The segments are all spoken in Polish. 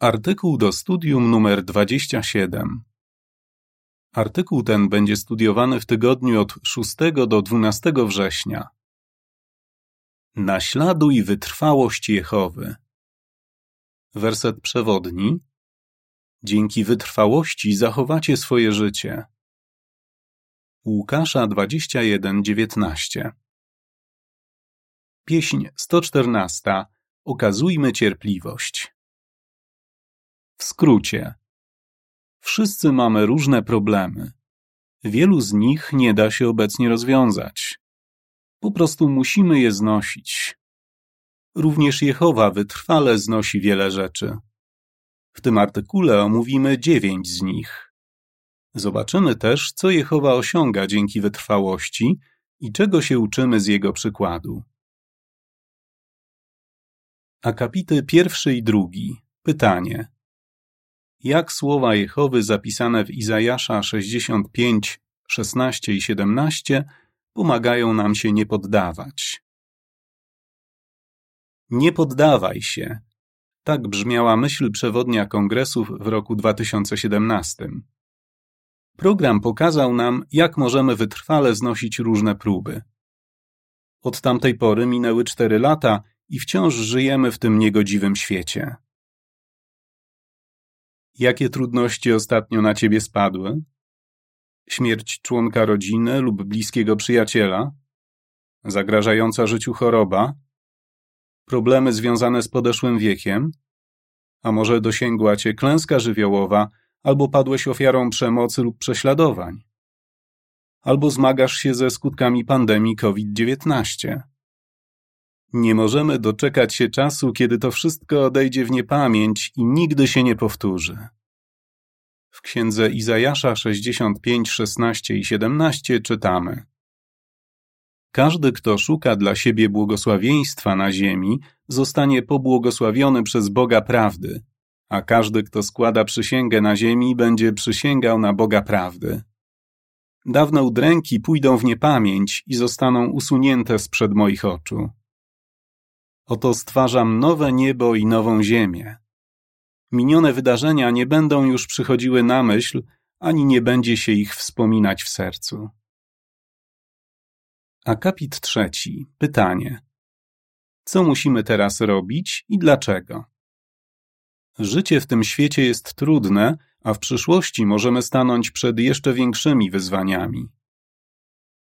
Artykuł do studium numer 27. Artykuł ten będzie studiowany w tygodniu od 6 do 12 września. Naśladuj wytrwałość Jehowy. Werset przewodni. Dzięki wytrwałości zachowacie swoje życie. Łukasza 21:19. Pieśń 114. Okazujmy cierpliwość. W skrócie. Wszyscy mamy różne problemy. Wielu z nich nie da się obecnie rozwiązać. Po prostu musimy je znosić. Również Jehowa wytrwale znosi wiele rzeczy. W tym artykule omówimy dziewięć z nich. Zobaczymy też, co Jehowa osiąga dzięki wytrwałości i czego się uczymy z jego przykładu. Akapity pierwszy i drugi. Pytanie. Jak słowa Jehowy zapisane w Izajasza 65, 16 i 17 pomagają nam się nie poddawać? Nie poddawaj się. Tak brzmiała myśl przewodnia kongresów w roku 2017. Program pokazał nam, jak możemy wytrwale znosić różne próby. Od tamtej pory minęły cztery lata i wciąż żyjemy w tym niegodziwym świecie. Jakie trudności ostatnio na ciebie spadły? Śmierć członka rodziny lub bliskiego przyjaciela? Zagrażająca życiu choroba? Problemy związane z podeszłym wiekiem? A może dosięgła cię klęska żywiołowa albo padłeś ofiarą przemocy lub prześladowań? Albo zmagasz się ze skutkami pandemii COVID-19? Nie możemy doczekać się czasu, kiedy to wszystko odejdzie w niepamięć i nigdy się nie powtórzy. W księdze Izajasza 65, 16 i 17 czytamy: Każdy, kto szuka dla siebie błogosławieństwa na ziemi, zostanie pobłogosławiony przez Boga prawdy, a każdy, kto składa przysięgę na ziemi, będzie przysięgał na Boga prawdy. Dawne udręki pójdą w niepamięć i zostaną usunięte sprzed moich oczu. Oto stwarzam nowe niebo i nową ziemię. Minione wydarzenia nie będą już przychodziły na myśl, ani nie będzie się ich wspominać w sercu. Akapit trzeci. Pytanie. Co musimy teraz robić i dlaczego? Życie w tym świecie jest trudne, a w przyszłości możemy stanąć przed jeszcze większymi wyzwaniami.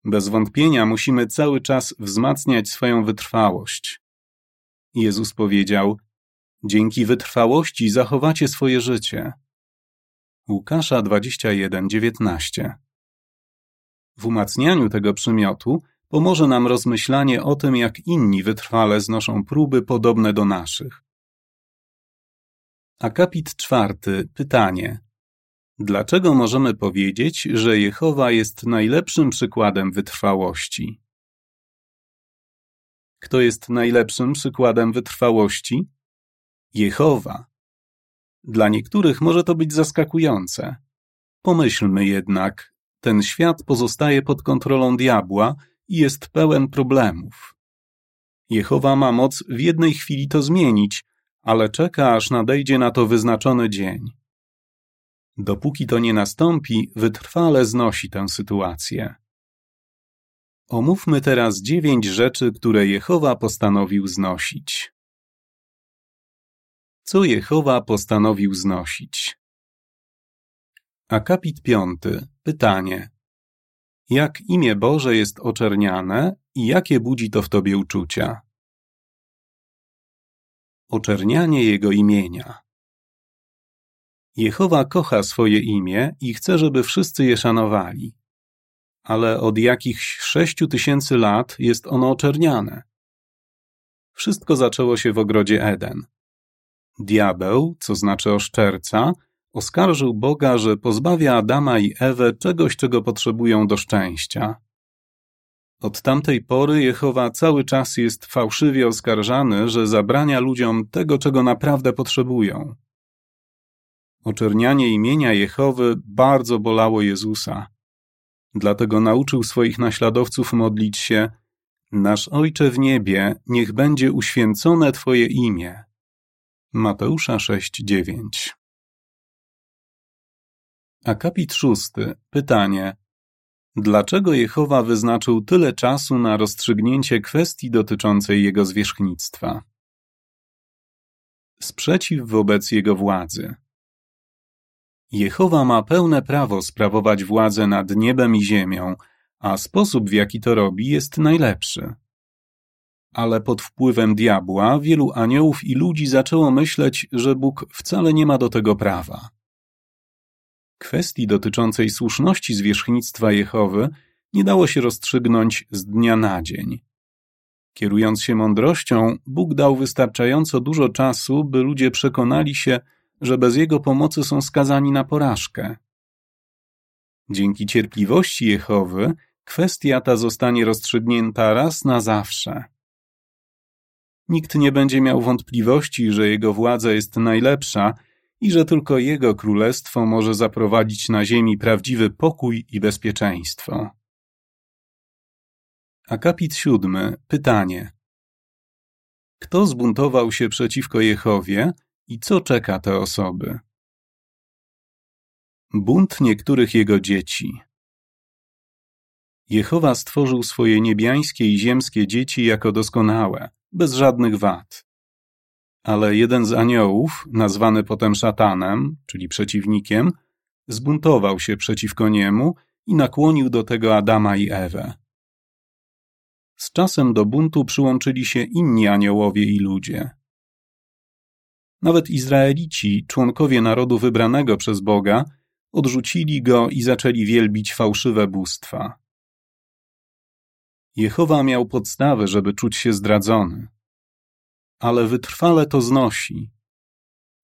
Bez wątpienia musimy cały czas wzmacniać swoją wytrwałość. Jezus powiedział: Dzięki wytrwałości zachowacie swoje życie. Łukasza 21:19. W umacnianiu tego przymiotu pomoże nam rozmyślanie o tym, jak inni wytrwale znoszą próby podobne do naszych. Akapit czwarty. Pytanie. Dlaczego możemy powiedzieć, że Jehowa jest najlepszym przykładem wytrwałości? Kto jest najlepszym przykładem wytrwałości? Jehowa. Dla niektórych może to być zaskakujące. Pomyślmy jednak, ten świat pozostaje pod kontrolą diabła i jest pełen problemów. Jehowa ma moc w jednej chwili to zmienić, ale czeka, aż nadejdzie na to wyznaczony dzień. Dopóki to nie nastąpi, wytrwale znosi tę sytuację. Omówmy teraz dziewięć rzeczy, które Jehowa postanowił znosić. Co Jehowa postanowił znosić? Akapit piąty. Pytanie. Jak imię Boże jest oczerniane i jakie budzi to w tobie uczucia? Oczernianie Jego imienia. Jehowa kocha swoje imię i chce, żeby wszyscy je szanowali ale od jakichś sześciu tysięcy lat jest ono oczerniane. Wszystko zaczęło się w ogrodzie Eden. Diabeł, co znaczy oszczerca, oskarżył Boga, że pozbawia Adama i Ewę czegoś, czego potrzebują do szczęścia. Od tamtej pory Jehowa cały czas jest fałszywie oskarżany, że zabrania ludziom tego, czego naprawdę potrzebują. Oczernianie imienia Jehowy bardzo bolało Jezusa. Dlatego nauczył swoich naśladowców modlić się Nasz Ojcze w niebie, niech będzie uświęcone Twoje imię. Mateusza 6:9 Akapit szósty. Pytanie. Dlaczego Jehowa wyznaczył tyle czasu na rozstrzygnięcie kwestii dotyczącej jego zwierzchnictwa? Sprzeciw wobec jego władzy. Jehowa ma pełne prawo sprawować władzę nad niebem i ziemią, a sposób, w jaki to robi, jest najlepszy. Ale pod wpływem diabła wielu aniołów i ludzi zaczęło myśleć, że Bóg wcale nie ma do tego prawa. Kwestii dotyczącej słuszności zwierzchnictwa Jehowy nie dało się rozstrzygnąć z dnia na dzień. Kierując się mądrością, Bóg dał wystarczająco dużo czasu, by ludzie przekonali się, że bez Jego pomocy są skazani na porażkę. Dzięki cierpliwości Jehowy kwestia ta zostanie rozstrzygnięta raz na zawsze. Nikt nie będzie miał wątpliwości, że jego władza jest najlepsza i że tylko jego królestwo może zaprowadzić na ziemi prawdziwy pokój i bezpieczeństwo. Akapit siódmy. Pytanie. Kto zbuntował się przeciwko Jehowie i co czeka te osoby? Bunt niektórych jego dzieci. Jehowa stworzył swoje niebiańskie i ziemskie dzieci jako doskonałe, bez żadnych wad. Ale jeden z aniołów, nazwany potem szatanem, czyli przeciwnikiem, zbuntował się przeciwko niemu i nakłonił do tego Adama i Ewę. Z czasem do buntu przyłączyli się inni aniołowie i ludzie. Nawet Izraelici, członkowie narodu wybranego przez Boga, odrzucili go i zaczęli wielbić fałszywe bóstwa. Jehowa miał podstawę, żeby czuć się zdradzony. Ale wytrwale to znosi.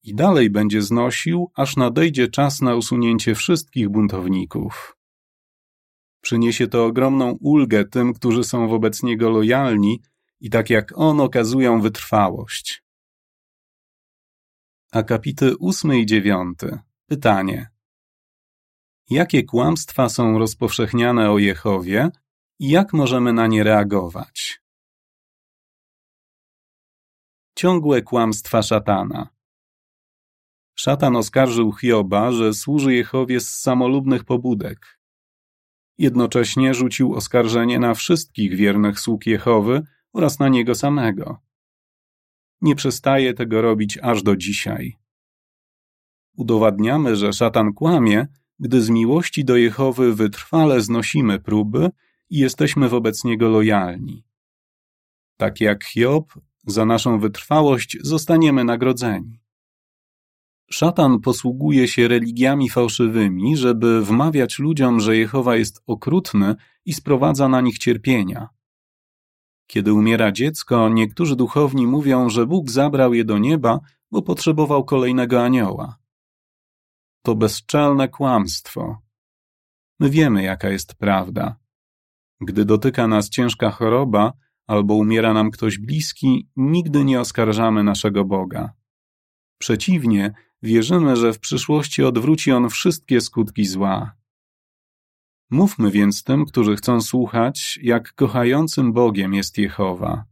I dalej będzie znosił, aż nadejdzie czas na usunięcie wszystkich buntowników. Przyniesie to ogromną ulgę tym, którzy są wobec niego lojalni i tak jak on okazują wytrwałość. Akapity ósmy i dziewiąty. Pytanie. Jakie kłamstwa są rozpowszechniane o Jehowie i jak możemy na nie reagować? Ciągłe kłamstwa szatana. Szatan oskarżył Hioba, że służy Jehowie z samolubnych pobudek. Jednocześnie rzucił oskarżenie na wszystkich wiernych sług Jehowy oraz na niego samego. Nie przestaje tego robić aż do dzisiaj. Udowadniamy, że szatan kłamie, gdy z miłości do Jehowy wytrwale znosimy próby i jesteśmy wobec niego lojalni. Tak jak Hiob, za naszą wytrwałość zostaniemy nagrodzeni. Szatan posługuje się religiami fałszywymi, żeby wmawiać ludziom, że Jehowa jest okrutny i sprowadza na nich cierpienia. Kiedy umiera dziecko, niektórzy duchowni mówią, że Bóg zabrał je do nieba, bo potrzebował kolejnego anioła. To bezczelne kłamstwo. My wiemy, jaka jest prawda. Gdy dotyka nas ciężka choroba albo umiera nam ktoś bliski, nigdy nie oskarżamy naszego Boga. Przeciwnie, wierzymy, że w przyszłości odwróci On wszystkie skutki zła. Mówmy więc tym, którzy chcą słuchać, jak kochającym Bogiem jest Jehowa.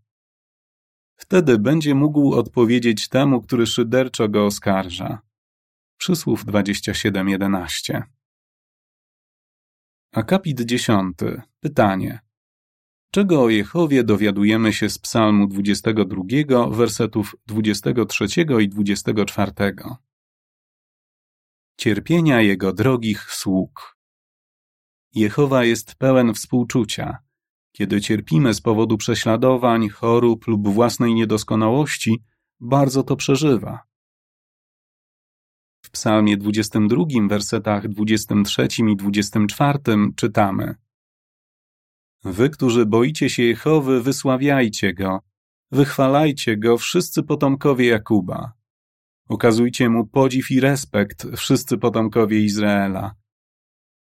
Wtedy będzie mógł odpowiedzieć temu, który szyderczo go oskarża. Przysłów 27.11 Akapit 10. Pytanie. Czego o Jehowie dowiadujemy się z psalmu 22, wersetów 23 i 24? Cierpienia Jego drogich sług. Jehowa jest pełen współczucia. Kiedy cierpimy z powodu prześladowań, chorób lub własnej niedoskonałości, bardzo to przeżywa. W psalmie 22, wersetach 23 i 24 czytamy Wy, którzy boicie się Jehowy, wysławiajcie Go, wychwalajcie Go wszyscy potomkowie Jakuba. Okazujcie Mu podziw i respekt wszyscy potomkowie Izraela.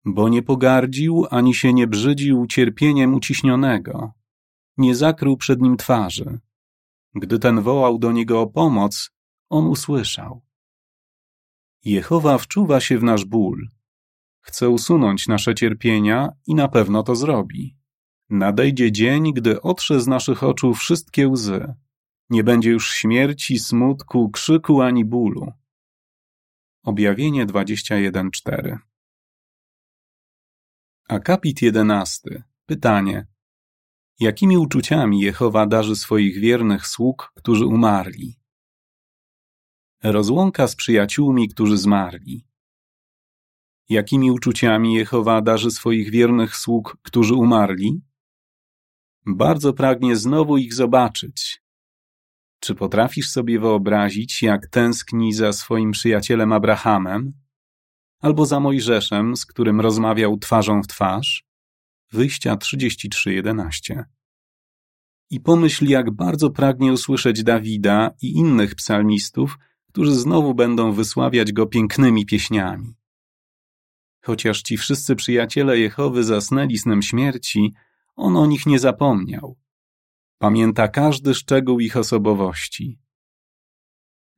Bo nie pogardził, ani się nie brzydził cierpieniem uciśnionego. Nie zakrył przed nim twarzy. Gdy ten wołał do niego o pomoc, on usłyszał. Jehowa wczuwa się w nasz ból. Chce usunąć nasze cierpienia i na pewno to zrobi. Nadejdzie dzień, gdy otrze z naszych oczu wszystkie łzy. Nie będzie już śmierci, smutku, krzyku ani bólu. Objawienie 21.4 Akapit 11. Pytanie. Jakimi uczuciami Jehowa darzy swoich wiernych sług, którzy umarli? Rozłąka z przyjaciółmi, którzy zmarli. Jakimi uczuciami Jehowa darzy swoich wiernych sług, którzy umarli? Bardzo pragnie znowu ich zobaczyć. Czy potrafisz sobie wyobrazić, jak tęskni za swoim przyjacielem Abrahamem? Albo za Mojżeszem, z którym rozmawiał twarzą w twarz? Wyjścia 33:11. I pomyśl, jak bardzo pragnie usłyszeć Dawida i innych psalmistów, którzy znowu będą wysławiać go pięknymi pieśniami. Chociaż ci wszyscy przyjaciele Jehowy zasnęli snem śmierci, on o nich nie zapomniał. Pamięta każdy szczegół ich osobowości.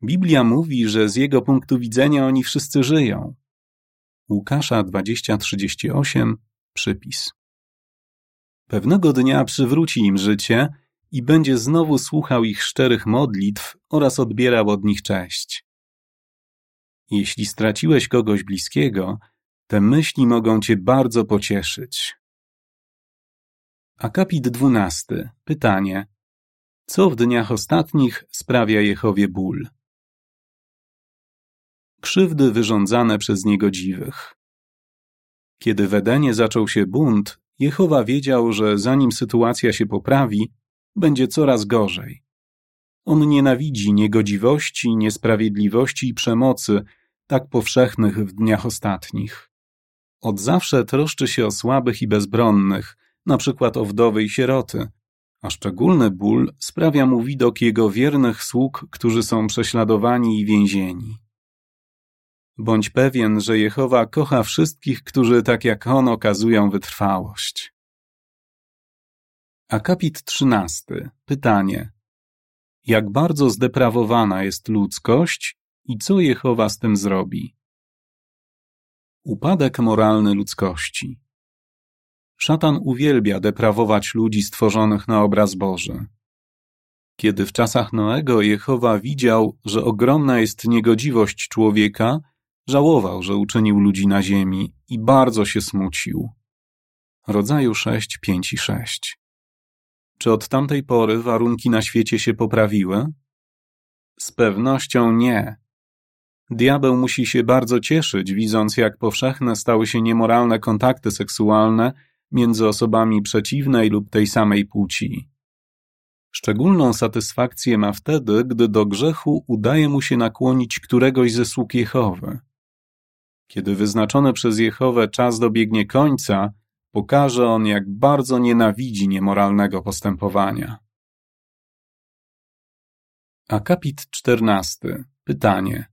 Biblia mówi, że z jego punktu widzenia oni wszyscy żyją. Łukasza 20:38 przypis. Pewnego dnia przywróci im życie i będzie znowu słuchał ich szczerych modlitw oraz odbierał od nich cześć. Jeśli straciłeś kogoś bliskiego, te myśli mogą cię bardzo pocieszyć. Akapit dwunasty. Pytanie. Co w dniach ostatnich sprawia Jehowie ból? Krzywdy wyrządzane przez niegodziwych. Kiedy w Edenie zaczął się bunt, Jehowa wiedział, że zanim sytuacja się poprawi, będzie coraz gorzej. On nienawidzi niegodziwości, niesprawiedliwości i przemocy, tak powszechnych w dniach ostatnich. Od zawsze troszczy się o słabych i bezbronnych, na przykład o wdowy i sieroty, a szczególny ból sprawia mu widok jego wiernych sług, którzy są prześladowani i więzieni. Bądź pewien, że Jehowa kocha wszystkich, którzy tak jak on okazują wytrwałość. Akapit trzynasty. Pytanie. Jak bardzo zdeprawowana jest ludzkość i co Jehowa z tym zrobi? Upadek moralny ludzkości. Szatan uwielbia deprawować ludzi stworzonych na obraz Boży. Kiedy w czasach Noego Jehowa widział, że ogromna jest niegodziwość człowieka, żałował, że uczynił ludzi na ziemi i bardzo się smucił. Rodzaju 6, 5 i 6. Czy od tamtej pory warunki na świecie się poprawiły? Z pewnością nie. Diabeł musi się bardzo cieszyć, widząc jak powszechne stały się niemoralne kontakty seksualne między osobami przeciwnej lub tej samej płci. Szczególną satysfakcję ma wtedy, gdy do grzechu udaje mu się nakłonić któregoś ze sług Jehowy. Kiedy wyznaczony przez Jehowę czas dobiegnie końca, pokaże on, jak bardzo nienawidzi niemoralnego postępowania. Akapit czternasty. Pytanie.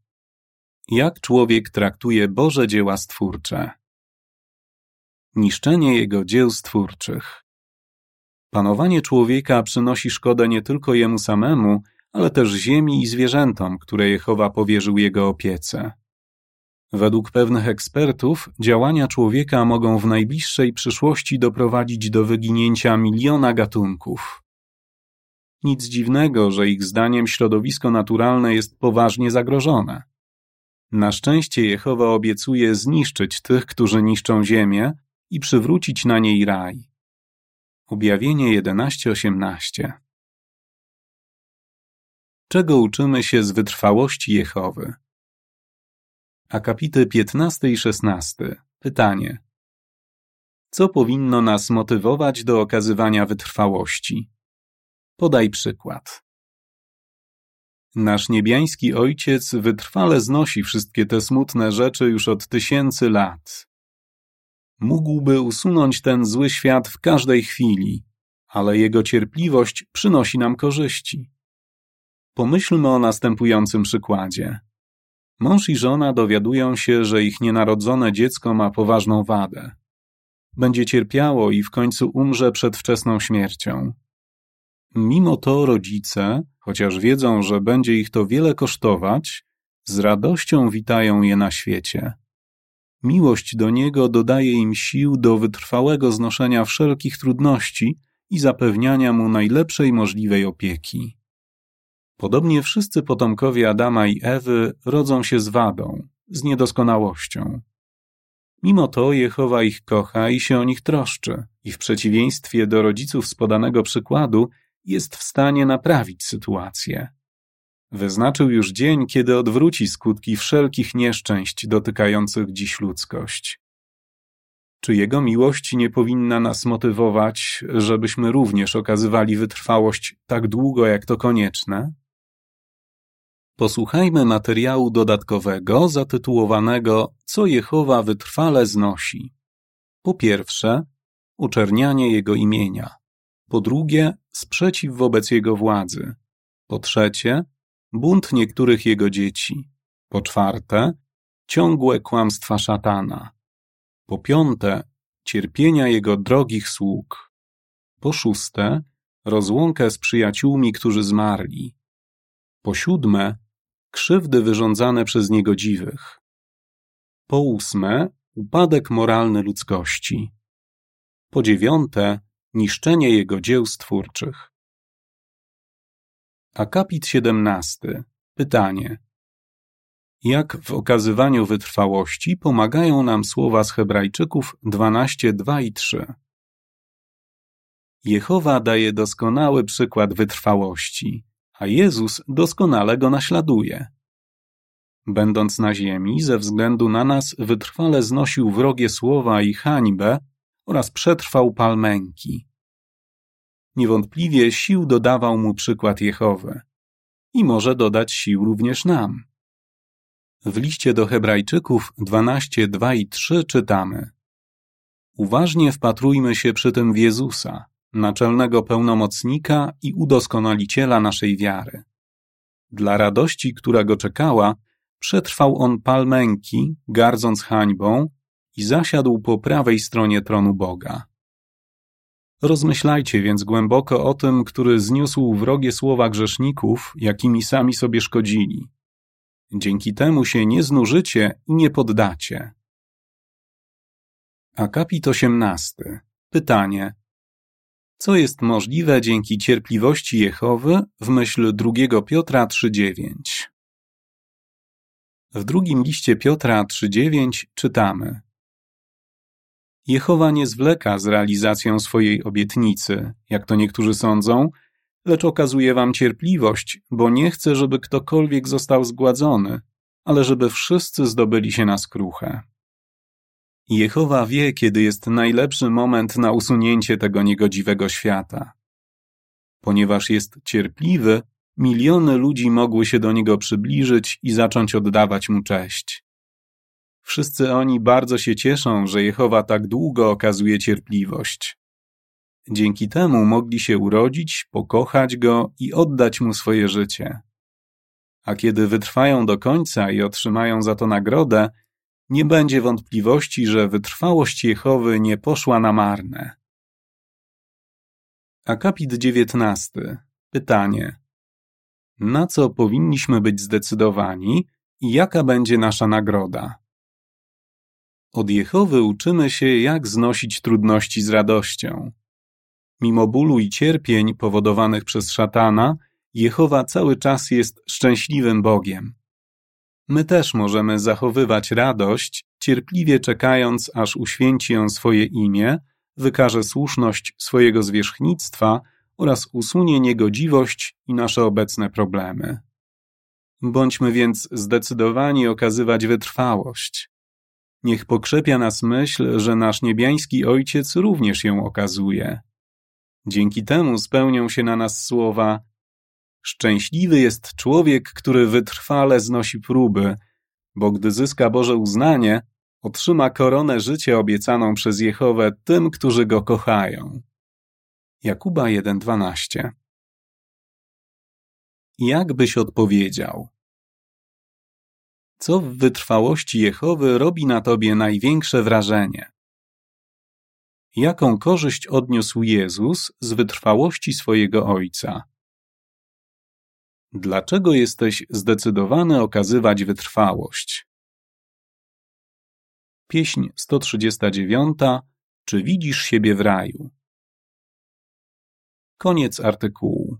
Jak człowiek traktuje Boże dzieła stwórcze? Niszczenie jego dzieł stwórczych. Panowanie człowieka przynosi szkodę nie tylko jemu samemu, ale też ziemi i zwierzętom, które Jehowa powierzył jego opiece. Według pewnych ekspertów, działania człowieka mogą w najbliższej przyszłości doprowadzić do wyginięcia miliona gatunków. Nic dziwnego, że ich zdaniem środowisko naturalne jest poważnie zagrożone. Na szczęście Jehowa obiecuje zniszczyć tych, którzy niszczą ziemię i przywrócić na niej raj. Objawienie 11:18 Czego uczymy się z wytrwałości Jehowy? Akapity 15 i 16. Pytanie. Co powinno nas motywować do okazywania wytrwałości? Podaj przykład. Nasz niebiański ojciec wytrwale znosi wszystkie te smutne rzeczy już od tysięcy lat. Mógłby usunąć ten zły świat w każdej chwili, ale jego cierpliwość przynosi nam korzyści. Pomyślmy o następującym przykładzie. Mąż i żona dowiadują się, że ich nienarodzone dziecko ma poważną wadę. Będzie cierpiało i w końcu umrze przedwczesną śmiercią. Mimo to rodzice, chociaż wiedzą, że będzie ich to wiele kosztować, z radością witają je na świecie. Miłość do niego dodaje im sił do wytrwałego znoszenia wszelkich trudności i zapewniania mu najlepszej możliwej opieki. Podobnie wszyscy potomkowie Adama i Ewy rodzą się z wadą, z niedoskonałością. Mimo to Jehowa ich kocha i się o nich troszczy, i w przeciwieństwie do rodziców z podanego przykładu jest w stanie naprawić sytuację. Wyznaczył już dzień, kiedy odwróci skutki wszelkich nieszczęść dotykających dziś ludzkość. Czy Jego miłość nie powinna nas motywować, żebyśmy również okazywali wytrwałość tak długo, jak to konieczne? Posłuchajmy materiału dodatkowego zatytułowanego Co Jehowa wytrwale znosi. Po pierwsze, uczernianie Jego imienia. Po drugie, sprzeciw wobec Jego władzy. Po trzecie, bunt niektórych Jego dzieci. Po czwarte, ciągłe kłamstwa szatana. Po piąte, cierpienia Jego drogich sług. Po szóste, rozłąkę z przyjaciółmi, którzy zmarli. Po siódme, krzywdy wyrządzane przez niegodziwych. Po ósme, upadek moralny ludzkości. Po dziewiąte, niszczenie jego dzieł stwórczych. Akapit siedemnasty. Pytanie. Jak w okazywaniu wytrwałości pomagają nam słowa z Hebrajczyków 12, 2 i 3? Jehowa daje doskonały przykład wytrwałości a Jezus doskonale go naśladuje. Będąc na ziemi, ze względu na nas wytrwale znosił wrogie słowa i hańbę oraz przetrwał pal męki. Niewątpliwie sił dodawał mu przykład Jehowy i może dodać sił również nam. W liście do Hebrajczyków 12, 2 i 3 czytamy Uważnie wpatrujmy się przy tym w Jezusa, naczelnego pełnomocnika i udoskonaliciela naszej wiary. Dla radości, która go czekała, przetrwał on pal męki, gardząc hańbą i zasiadł po prawej stronie tronu Boga. Rozmyślajcie więc głęboko o tym, który zniósł wrogie słowa grzeszników, jakimi sami sobie szkodzili. Dzięki temu się nie znużycie i nie poddacie. Akapit 18. Pytanie co jest możliwe dzięki cierpliwości Jehowy w myśl 2 Piotra 3:9. W drugim liście Piotra 3:9 czytamy: Jehowa nie zwleka z realizacją swojej obietnicy, jak to niektórzy sądzą, lecz okazuje wam cierpliwość, bo nie chce, żeby ktokolwiek został zgładzony, ale żeby wszyscy zdobyli się na skruchę. Jehowa wie, kiedy jest najlepszy moment na usunięcie tego niegodziwego świata. Ponieważ jest cierpliwy, miliony ludzi mogły się do niego przybliżyć i zacząć oddawać mu cześć. Wszyscy oni bardzo się cieszą, że Jehowa tak długo okazuje cierpliwość. Dzięki temu mogli się urodzić, pokochać go i oddać mu swoje życie. A kiedy wytrwają do końca i otrzymają za to nagrodę, nie będzie wątpliwości, że wytrwałość Jehowy nie poszła na marne. Akapit 19. Pytanie. Na co powinniśmy być zdecydowani i jaka będzie nasza nagroda? Od Jehowy uczymy się, jak znosić trudności z radością. Mimo bólu i cierpień powodowanych przez szatana, Jehowa cały czas jest szczęśliwym Bogiem. My też możemy zachowywać radość, cierpliwie czekając, aż uświęci ją swoje imię, wykaże słuszność swojego zwierzchnictwa oraz usunie niegodziwość i nasze obecne problemy. Bądźmy więc zdecydowani okazywać wytrwałość. Niech pokrzepia nas myśl, że nasz niebiański Ojciec również ją okazuje. Dzięki temu spełnią się na nas słowa Szczęśliwy jest człowiek, który wytrwale znosi próby, bo gdy zyska Boże uznanie, otrzyma koronę życia obiecaną przez Jehowę tym, którzy go kochają. Jakuba 1:12 Jak byś odpowiedział? Co w wytrwałości Jehowy robi na tobie największe wrażenie? Jaką korzyść odniósł Jezus z wytrwałości swojego Ojca? Dlaczego jesteś zdecydowany okazywać wytrwałość? Pieśń 139. Czy widzisz siebie w raju? Koniec artykułu.